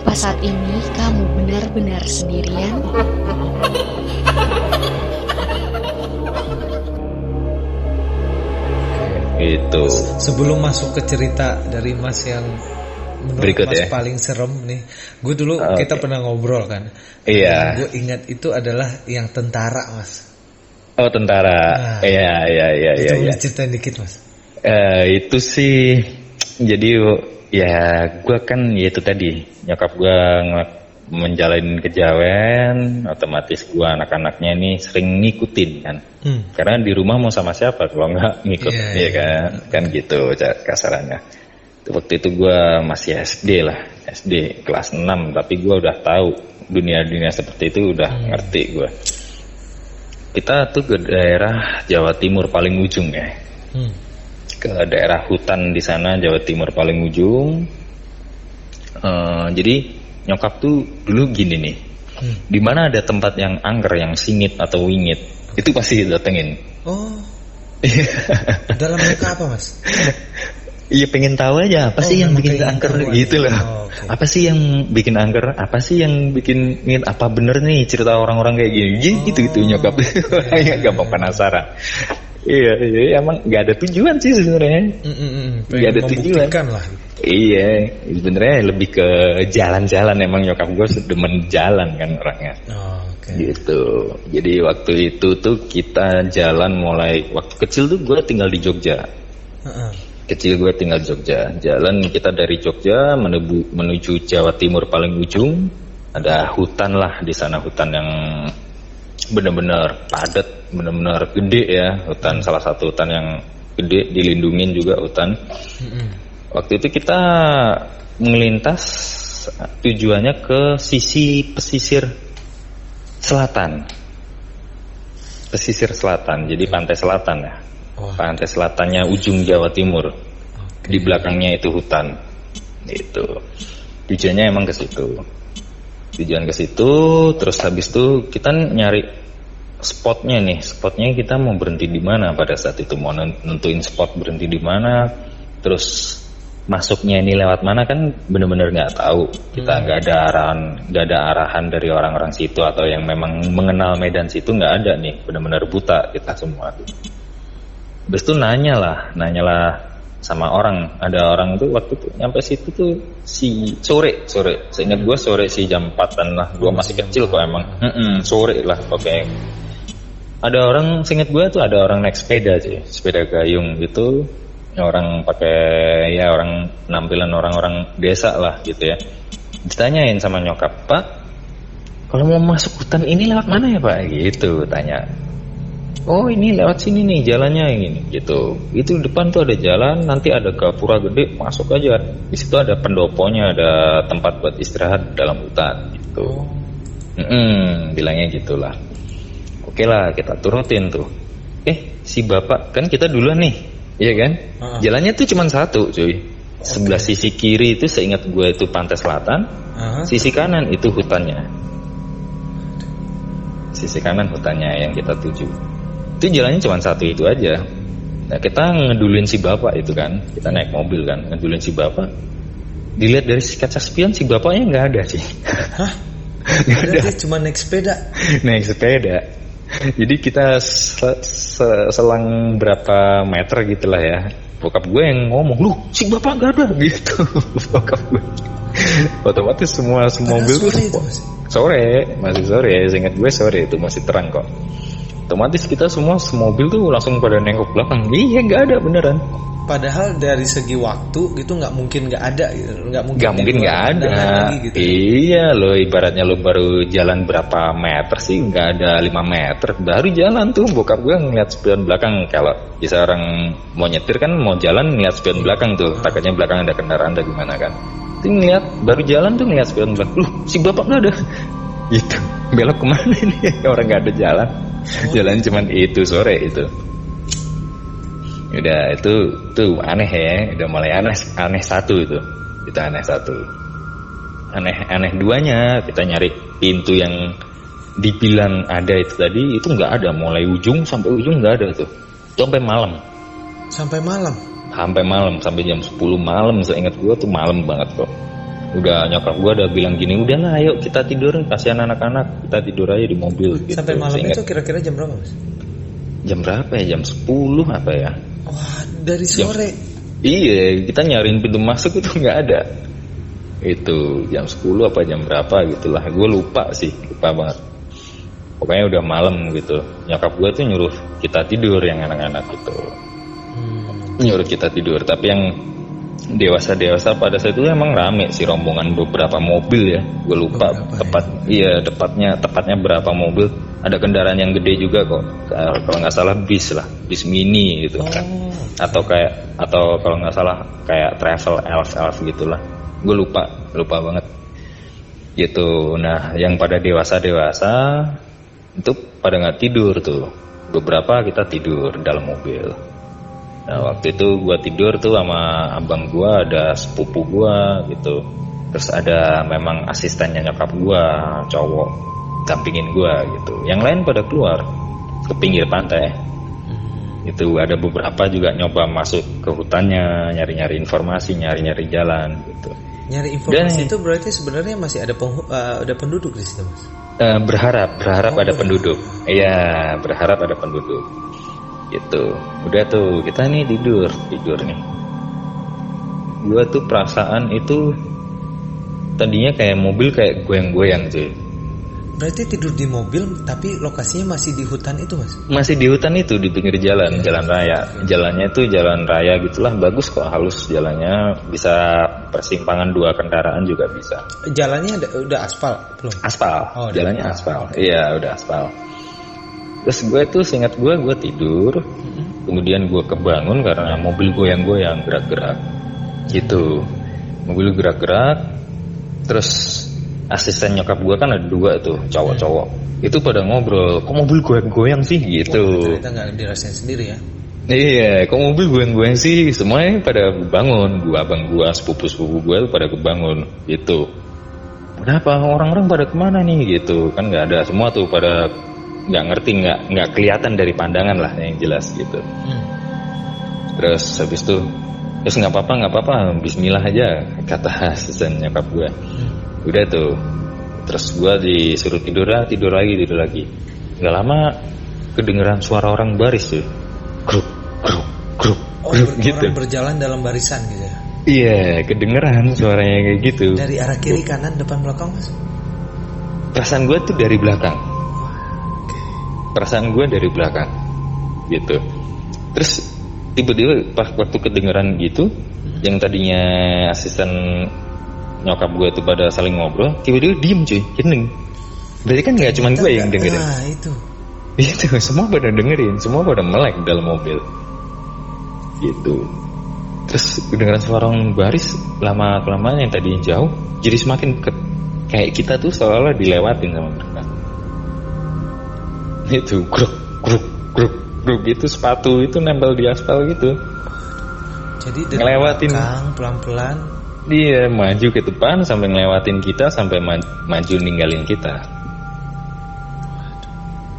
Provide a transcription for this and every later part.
Apa saat ini kamu benar-benar sendirian? Itu. Sebelum masuk ke cerita dari Mas yang menurut Berikut Mas ya. paling serem nih, gue dulu Oke. kita pernah ngobrol kan. Iya. Gue ingat itu adalah yang tentara Mas. Oh tentara. Nah. Iya iya iya itu iya. iya. ceritain dikit Mas. Eh, itu sih jadi ya gue kan ya itu tadi nyokap gue menjalin kejawen otomatis gue anak-anaknya ini sering ngikutin kan Hmm. karena di rumah mau sama siapa kalau nggak ngikut Iya, ya iya. kan kan gitu kasarannya waktu itu gue masih SD lah SD kelas 6 tapi gue udah tahu dunia-dunia seperti itu udah Hmm. ngerti gue kita tuh ke daerah Jawa Timur paling ujung ya Hmm. Ke daerah hutan di sana Jawa Timur paling ujung. Eh, jadi nyokap tuh dulu gini nih, Hmm. di mana ada tempat yang angker, yang singit atau wingit, itu pasti datengin. Oh. Dalam rangka apa Mas? Iya pengen tahu aja apa Oh, sih yang bikin angker gitu loh. Oh, oke. Apa sih yang bikin angker? Apa sih yang bikin ingin apa bener nih cerita orang-orang kayak gini? Gitu gitu, gitu nyokap. Orangnya gampang penasaran. Iya, iya emang nggak ada tujuan sih sebenarnya. Nggak ada tujuan. membuktikan lah. Iya, sebenarnya lebih ke jalan-jalan emang nyokap gue demen jalan kan orangnya. Oh, oke. Gitu. Jadi waktu itu tuh kita jalan mulai waktu kecil tuh gue tinggal di Jogja. Heeh. Kecil gue tinggal di Jogja. Jalan kita dari Jogja menuju, menuju Jawa Timur paling ujung. Ada hutan lah di sana hutan yang benar-benar padat, benar-benar gede ya. Hutan salah satu hutan yang gede dilindungin juga hutan. Mm-mm. Waktu itu kita melintas tujuannya ke sisi pesisir selatan. Pesisir selatan, jadi pantai selatan ya. Pantai selatannya ujung Jawa Timur. Di belakangnya itu hutan. Itu. Tujuannya emang ke situ. Tujuan ke situ, terus habis itu kita nyari spotnya nih. Spotnya kita mau berhenti di mana pada saat itu mau nentuin spot berhenti di mana. Terus masuknya ini lewat mana kan bener-bener nggak tahu. Kita nggak ada arahan, nggak ada arahan dari orang-orang situ atau yang memang mengenal medan situ nggak ada nih. Bener-bener buta kita semua tuh. Habis itu nanya lah, nanya lah sama orang. Ada orang tuh waktu itu nyampe situ tuh si sore, sore. Seingat gue sore si jam 4 lah. Gue masih kecil kok emang. Mm-mm, sore lah oke. Ada orang, seingat gue tuh ada orang naik sepeda sih, sepeda gayung gitu. Orang pakai ya orang penampilan orang-orang desa lah gitu ya. Ditanyain sama nyokap, Pak, kalau mau masuk hutan ini lewat mana ya Pak? Gitu tanya. Oh ini lewat sini nih jalannya yang ini gitu. Itu depan tuh ada jalan, nanti ada gapura gede, masuk aja. Di situ ada pendoponya, ada tempat buat istirahat dalam hutan gitu. Mm-mm, bilangnya gitulah. Oke lah kita turutin tuh. Eh si bapak kan kita duluan nih, iya kan? Jalannya tuh cuma satu cuy. Sebelah sisi kiri itu seingat gue itu pantai selatan, sisi kanan itu hutannya. Sisi kanan hutannya yang kita tuju. Itu jalannya cuma satu itu aja. Nah kita ngedulin si bapak itu kan, kita naik mobil kan, ngedulin si bapak. Dilihat dari kaca spion si bapaknya nggak ada sih. Hah? Nggak ada. Berarti cuma naik sepeda. naik sepeda. Jadi kita se- se- selang berapa meter gitulah ya. Bokap gue yang ngomong, lu si bapak gak ada gitu. Bokap gue. Otomatis semua semua mobil tuh sore Mas. sore, masih sore. Seingat gue sore itu masih terang kok. Otomatis kita semua semobil tuh langsung pada nengok belakang. Iya nggak ada beneran. Padahal dari segi waktu gitu nggak mungkin nggak ada gitu. Nggak mungkin. Gak mungkin nggak ada. lagi gitu. Iya lo ibaratnya lo baru jalan berapa meter sih nggak ada 5 meter baru jalan tuh bokap gue ngeliat spion belakang kalau bisa orang mau nyetir kan mau jalan ngeliat spion belakang tuh takutnya belakang ada kendaraan atau gimana kan. Itu ngeliat baru jalan tuh ngeliat spion belakang. Loh si bapak nggak ada. Gitu belok ke mana ini orang nggak ada jalan. Jalan cuman itu sore itu. Udah itu tuh aneh ya, udah mulai aneh aneh satu itu. Itu aneh satu. Aneh aneh duanya kita nyari pintu yang dibilang ada itu tadi itu nggak ada mulai ujung sampai ujung nggak ada tuh. Itu sampai malam. Sampai malam. Sampai malam sampai jam 10 malam seingat gua tuh malam banget kok. Udah nyokap gua udah bilang gini udahlah ayo kita tidur kasihan anak-anak kita tidur aja di mobil gitu Sampai malam Seingat- itu kira-kira jam berapa mas? jam berapa ya jam 10 apa ya Wah dari sore. Iya, kita nyariin pintu masuk itu nggak ada. Itu jam 10 apa jam berapa gitulah. Gue lupa sih, lupa banget. Pokoknya udah malam gitu. Nyokap gue tuh nyuruh kita tidur yang anak-anak gitu. Hmm. Nyuruh kita tidur. Tapi yang dewasa-dewasa pada saat itu emang rame sih rombongan beberapa mobil ya. Gue lupa Beberapa, tepat. Iya, tepatnya tepatnya berapa mobil. Ada kendaraan yang gede juga kok. Kalau nggak salah bis lah, bis mini gitu kan Oh. atau kayak atau kalau nggak salah kayak travel elf elf gitulah gue lupa lupa banget gitu nah yang pada dewasa dewasa itu pada nggak tidur tuh beberapa kita tidur dalam mobil nah waktu itu gue tidur tuh sama abang gue ada sepupu gue gitu. Terus ada memang asistennya nyokap gue cowok dampingin gue gitu. Yang lain pada keluar ke pinggir pantai. Itu ada beberapa juga nyoba masuk ke hutannya nyari-nyari informasi nyari-nyari jalan gitu. Nyari informasi Dan- itu berarti sebenarnya masih ada penghu- eh, ada penduduk di situ mas. Eh, berharap berharap Oh, ada berharap. penduduk. Iya berharap ada penduduk gitu. Udah tuh kita nih tidur tidur nih. Gua tuh perasaan itu tadinya kayak mobil kayak goyang-goyang cuy Berarti tidur di mobil tapi lokasinya masih di hutan itu mas. masih di hutan itu di pinggir jalan jalan raya. Jalannya itu jalan raya gitulah bagus kok halus jalannya. Bisa persimpangan dua kendaraan juga bisa. Jalannya ada, udah aspal belum? aspal. Oh, jalannya aspal. Iya udah aspal terus gue tuh seingat gue gue tidur. Kemudian gue kebangun karena mobil goyang-goyang gerak-gerak. Gitu. Mobil gerak-gerak. Terus asisten nyokap gue kan ada dua tuh cowok-cowok. Itu pada ngobrol kok mobil goyang-goyang sih? Gitu. Ternyata nggak dirasain sendiri ya. Iya, kok mobil goyang-goyang sih? Semuanya pada bangun. Gua abang gua, sepupu-sepupu gua pada kebangun. Gitu. Kenapa orang-orang pada ke mana nih? Gitu? Kan nggak ada. Semua tuh pada nggak ngerti nggak nggak kelihatan dari pandangan lah yang jelas gitu. Hmm. Terus habis itu terus nggak apa-apa nggak apa-apa Bismillah aja kata asisten nyokap gua. Udah tuh. Terus gua disuruh tidur lah, tidur lagi, tidur lagi. Nggak lama kedengeran suara orang baris tuh. Kruk, kruk, kruk, Oh, kruk ber- gitu. orang berjalan dalam barisan gitu ya. Iya, kedengeran suaranya kayak gitu. Dari arah kiri kanan depan belakang mas. Perasaan gue tuh dari belakang. Perasaan gue dari belakang. Gitu. Terus tiba-tiba pas waktu kedengeran gitu, yang tadinya asisten nyokap gue tuh pada saling ngobrol, tiba-tiba diem cuy, hening. Berarti kan nggak cuma gue yang dengerin. Nah itu. Itu semua pada dengerin, semua pada melek dalam mobil. Gitu. Terus kedengeran suara orang baris lama kelamaan yang tadi jauh jadi semakin deket. Kayak kita tuh seolah-olah dilewatin sama mereka. Itu gruk gruk gruk gruk itu sepatu itu nempel di aspal gitu. Jadi dari Ngelewatin. pelan-pelan. Dia maju ke depan sampai ngelewatin kita sampai ma- maju ninggalin kita.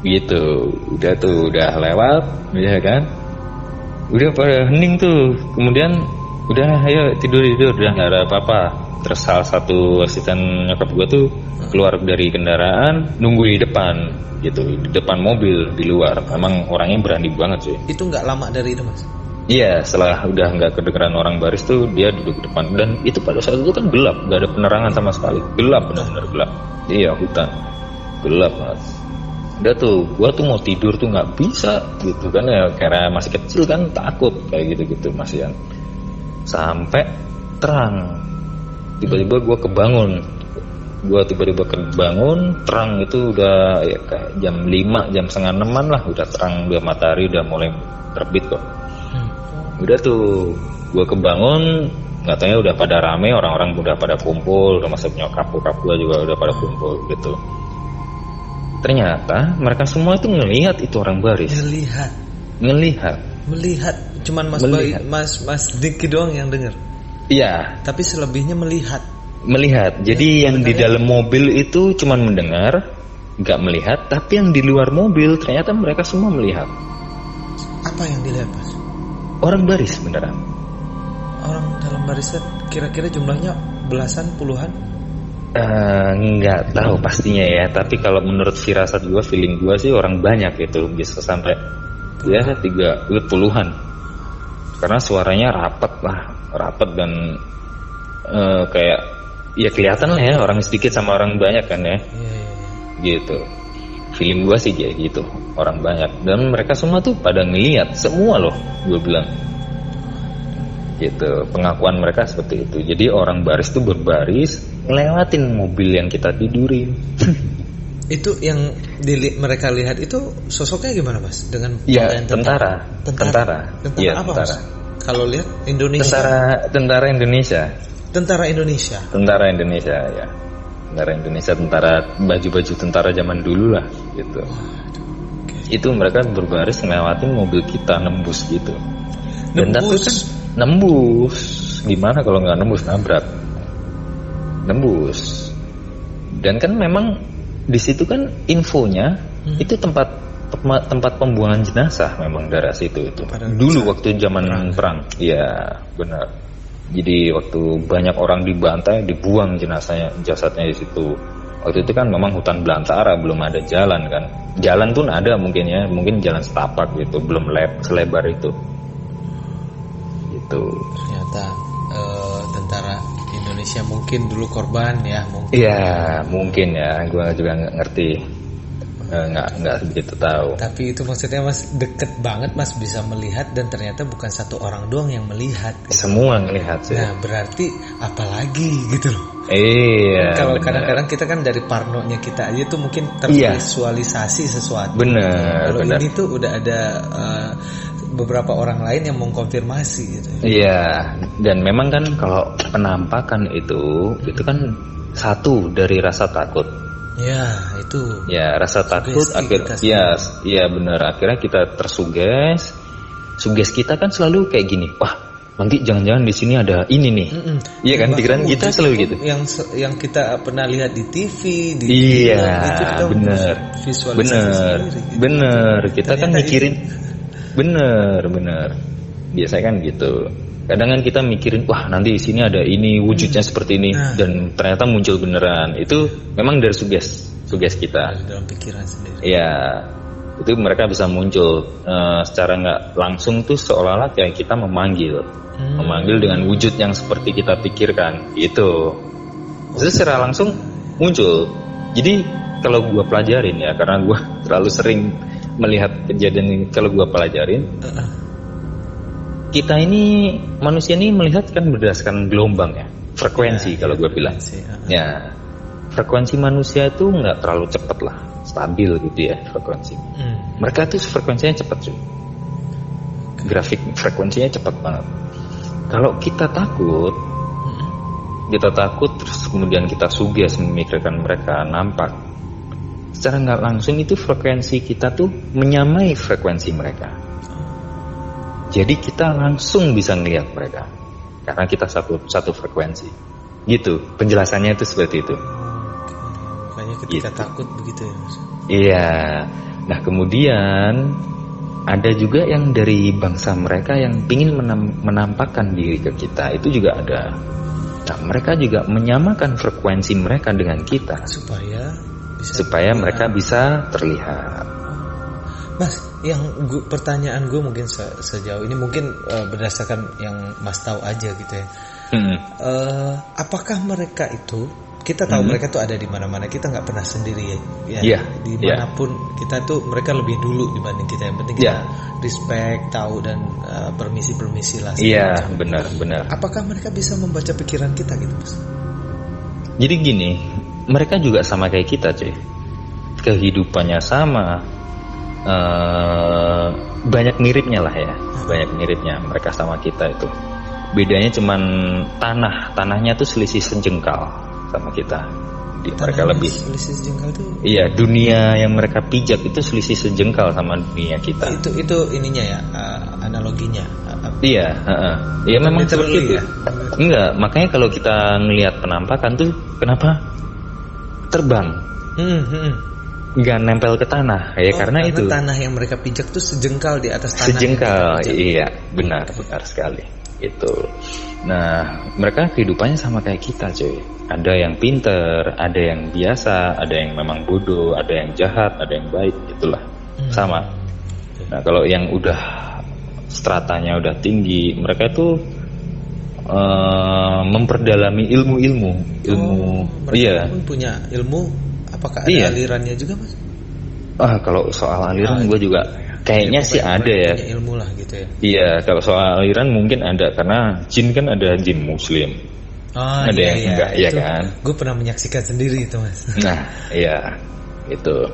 Gitu, udah tuh udah lewat, ya kan? Udah pada hening tuh. Kemudian udah ayo tidur tidur udah nggak ada apa-apa. Terus salah satu asisten nyokap gua tuh keluar dari kendaraan nunggu di depan gitu di depan mobil di luar memang orangnya berani banget sih Itu nggak lama dari itu mas. Iya, setelah udah nggak kedengeran orang baris tuh dia duduk di depan dan itu pada saat itu kan gelap, nggak ada penerangan sama sekali, gelap benar-benar gelap. Iya hutan, gelap mas. Udah tuh, gua tuh mau tidur tuh nggak bisa gitu kan ya karena masih kecil kan takut kayak gitu-gitu mas Ian. Sampai terang, tiba-tiba gua kebangun, gua tiba-tiba kebangun terang itu udah ya kayak jam 5 jam setengah enaman lah. Udah terang udah matahari udah mulai terbit kok. Udah tuh gue kebangun nggak taunya udah pada rame orang-orang udah pada kumpul termasuk nyokap bokap gue juga udah pada kumpul gitu. Ternyata mereka semua itu ngelihat itu orang baris. Melihat, ngelihat. Melihat. Cuman mas Melihat. Bayi- mas mas Diki doang yang dengar. iya. Tapi selebihnya melihat. melihat. Jadi yang di dalam mobil itu cuman mendengar nggak melihat. Tapi yang di luar mobil ternyata mereka semua melihat. Apa yang dilihat mas? orang baris beneran. Orang dalam barisan kira-kira jumlahnya belasan puluhan? Eh, nggak tahu pastinya ya. Tapi kalau menurut firasat gue feeling gue sih orang banyak gitu bisa sampai ya tiga puluhan karena suaranya rapat lah rapat dan eh, kayak ya kelihatan lah ya orang sedikit sama orang banyak kan ya. Iya, iya, iya. gitu. Feeling gue sih kayak gitu orang banyak. Dan mereka semua tuh pada ngeliat semua loh gue bilang. Gitu pengakuan mereka seperti itu. Jadi orang baris tuh berbaris ngelewatin mobil yang kita tidurin itu yang dili- mereka lihat itu sosoknya gimana mas? Dengan ya pakaian tentara. Tentara? Tentara. Iya, apa tentara. Mas? Kalau lihat Indonesia. Tentara tentara Indonesia. Tentara Indonesia. Tentara Indonesia ya. Tentara Indonesia tentara baju-baju tentara zaman dulu lah gitu. Itu mereka berbaris ngelewatin mobil kita nembus gitu. Dan tapi Nembus? kan nembus. Gimana kalau nggak nembus? Nabrak. Nembus. Dan kan memang di situ kan infonya Hmm. itu tempat tempat pembuangan jenazah memang daerah situ itu. Pada dulu waktu zaman perang. perang. Iya benar. Jadi waktu banyak orang dibantai dibuang jenazahnya jasadnya di situ. Waktu itu kan memang hutan belantara belum ada jalan kan. Jalan pun ada mungkin ya mungkin jalan setapak gitu belum leb selebar itu. Gitu. Ternyata Indonesia mungkin dulu korban ya mungkin Iya mungkin ya, gua juga nggak ngerti, Eh, nggak nggak begitu tahu. tapi itu maksudnya mas deket banget mas bisa melihat dan ternyata bukan satu orang doang yang melihat Semua ngelihat sih. nah berarti apalagi gitu loh iya. kalau kadang-kadang kita kan dari parnonya kita aja tuh mungkin Iya. tervisualisasi sesuatu Bener, kalau ini tuh udah ada eh, beberapa orang lain yang mengkonfirmasi gitu Iya, dan memang kan kalau penampakan itu itu kan satu dari rasa takut. ya itu Ya rasa takut Sugesti akhir kita ya ya benar akhirnya kita tersuges. Suges kita kan selalu kayak gini, wah nanti jangan-jangan di sini ada ini nih. Mm-mm. Iya kan, pikiran kita selalu gitu. Yang yang kita pernah lihat di TV, di Iya, film, itu kita bener, visualisasi bener, sendiri, gitu. bener. Kita kan Ternyata mikirin, bener, bener. Biasanya kan gitu. Kadang kan kita mikirin, wah nanti di sini ada ini wujudnya seperti ini, Nah. dan ternyata muncul beneran. Itu memang dari suges, suges kita. Dari dalam pikiran sendiri. Iya, itu mereka bisa muncul eh, secara nggak langsung tuh seolah-olah kayak kita memanggil, Hmm. memanggil dengan wujud yang seperti kita pikirkan, itu. Terus secara langsung muncul. Jadi kalau gua pelajarin ya, karena gua terlalu sering melihat kejadian ini, kalau gua pelajarin, Uh-uh. kita ini manusia ini melihat kan berdasarkan gelombang ya, frekuensi Ya, kalau ya, gua bilang. frekuensi, uh-uh. Ya, frekuensi manusia itu nggak terlalu cepat lah, stabil gitu ya frekuensi. Hmm. Mereka tuh frekuensinya cepat cuy. Grafik frekuensinya cepat banget. Kalau kita takut, Mm-mm. kita takut terus kemudian kita suges memikirkan mereka nampak. Secara nggak langsung itu frekuensi kita tuh menyamai frekuensi mereka. Jadi kita langsung bisa ngelihat mereka karena kita satu satu frekuensi. Gitu penjelasannya itu seperti itu. Makanya ketika Gitu. takut begitu ya Mas. Iya. Nah kemudian ada juga yang dari bangsa mereka yang ingin menam- menampakkan diri ke kita itu juga ada. Nah mereka juga menyamakan frekuensi mereka dengan kita supaya bisa supaya mereka bisa terlihat. Mas, yang gua, pertanyaan gue mungkin se- sejauh ini mungkin eh, berdasarkan yang Mas tahu aja gitu ya. Hmm. Eh, apakah mereka itu kita tahu mereka tuh ada di mana-mana kita nggak pernah sendiri ya, ya Iya, di mana pun kita tuh mereka lebih dulu dibanding kita yang penting kita Iya. respect tahu dan eh, permisi permisi lah Iya macam. benar-benar. apakah mereka bisa membaca pikiran kita gitu mas Jadi gini, mereka juga sama kayak kita cuy. Kehidupannya sama, eh, banyak miripnya lah ya, banyak miripnya mereka sama kita itu. Bedanya cuman tanah, tanahnya tuh selisih sejengkal sama kita. Di, mereka lebih, selisih jengkal tuh iya dunia yang mereka pijak itu selisih sejengkal sama dunia kita. itu itu ininya ya eh, analoginya eh, Iya, heeh. Iya memang seperti itu. ya? Enggak, makanya kalau kita ngelihat penampakan tuh kenapa terbang, hmm, hmm. nggak nempel ke tanah ya Oh, karena itu tanah yang mereka pijak tuh sejengkal di atas tanah sejengkal. Iya, benar, benar sekali. Itu. Nah, mereka kehidupannya sama kayak kita, cuy. Ada yang pinter, ada yang biasa, ada yang memang bodoh, ada yang jahat, ada yang baik, itulah. Hmm. Sama. Nah, kalau yang udah stratanya udah tinggi, mereka itu eh, memperdalami ilmu-ilmu, ilmu, Oh, mereka iya. pun punya ilmu. Apakah ada Iya. alirannya juga mas? Ah, kalau soal aliran gue juga kayaknya sih ada ya. Ilmu lah gitu ya. Iya, kalau soal aliran mungkin ada karena jin kan ada jin muslim. Oh, Ada yang enggak, iya kan? Gue pernah menyaksikan sendiri itu mas. Nah, iya, itu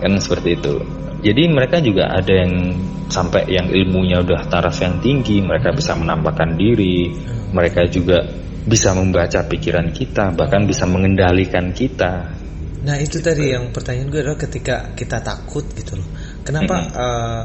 kan seperti itu. Jadi mereka juga ada yang sampai yang ilmunya udah taraf yang tinggi, mereka bisa menampakkan diri, mereka juga bisa membaca pikiran kita, bahkan bisa mengendalikan kita. Nah itu tadi yang pertanyaan gue adalah ketika kita takut gitu loh. Kenapa eh, eh,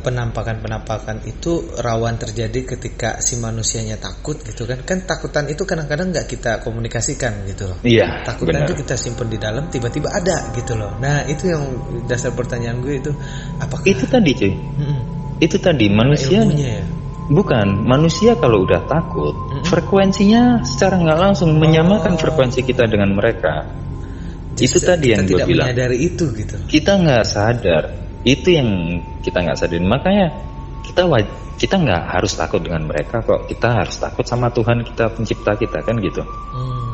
penampakan-penampakan itu rawan terjadi ketika si manusianya takut gitu kan? Kan takutan itu kadang-kadang nggak kita komunikasikan gitu loh. Iya, Takutan benar. itu kita simpen di dalam tiba-tiba ada gitu loh. Nah itu yang dasar pertanyaan gue itu apakah Itu tadi cuy, Mm-mm. itu tadi manusia ya? Bukan, manusia kalau udah takut, frekuensinya secara nggak langsung menyamakan frekuensi kita dengan mereka. Itu Kita- tadi yang kita gue tidak bilang. menyadari itu gitu. Kita nggak sadar, itu yang kita nggak sadar. Makanya kita waj kita nggak harus takut dengan mereka kok. Kita harus takut sama Tuhan kita pencipta kita kan gitu. Hmm.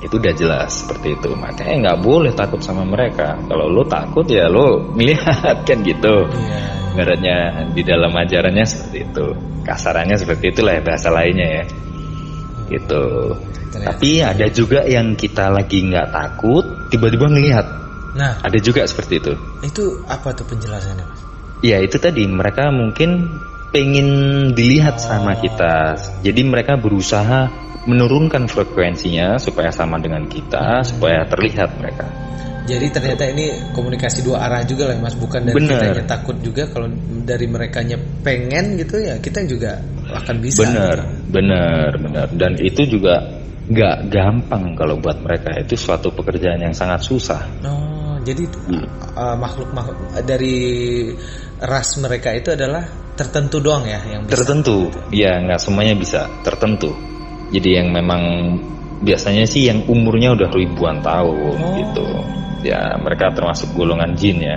Itu udah jelas seperti itu. Makanya nggak boleh takut sama mereka. Kalau lo takut ya lo melihat kan gitu. Ibaratnya di dalam ajarannya seperti itu. Kasarannya seperti itulah ya bahasa lainnya ya. Gitu. Ternyata. Tapi ada juga yang kita lagi nggak takut, tiba-tiba ngelihat. Nah Ada juga seperti itu. itu apa tuh penjelasannya mas? Ya itu tadi mereka mungkin pengen dilihat sama kita. Jadi mereka berusaha menurunkan frekuensinya supaya sama dengan kita, supaya terlihat mereka. Jadi ternyata ini komunikasi dua arah juga lah mas, bukan dari Bener. kitanya takut juga kalau dari merekanya pengen gitu ya kita juga akan bisa. Benar, benar, benar. Dan itu juga nggak gampang kalau buat mereka. Itu suatu pekerjaan yang sangat susah. Oh, jadi Hmm. uh, makhluk-makhluk dari ras mereka itu adalah tertentu doang ya yang bisa. Tertentu, ya nggak semuanya bisa. Tertentu. Jadi yang memang biasanya sih yang umurnya udah ribuan tahun Oh. gitu. Ya mereka termasuk golongan jin ya.